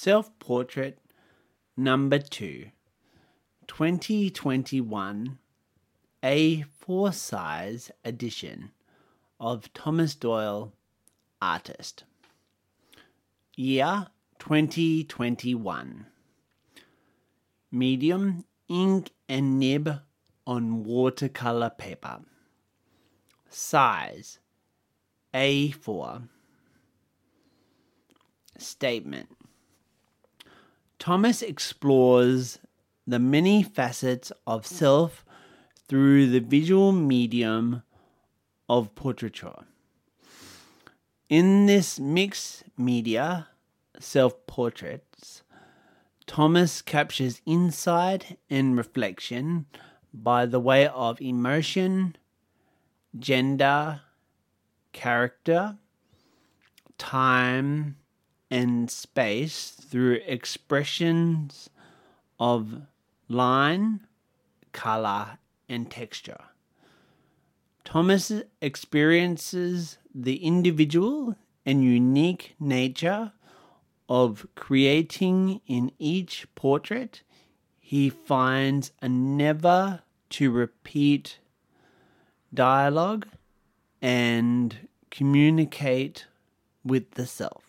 Self Portrait Number 2, 2021 A4 size edition of Thomas Doyle, artist. Year 2021. Medium ink and nib on watercolor paper. Size A4. Statement Thomas explores the many facets of self through the visual medium of portraiture. In this mixed media, self portraits, Thomas captures insight and reflection by the way of emotion, gender, character, time, and space through expressions of line, color, and texture. Thomas experiences the individual and unique nature of creating in each portrait. He finds a never to repeat dialogue and communicate with the self.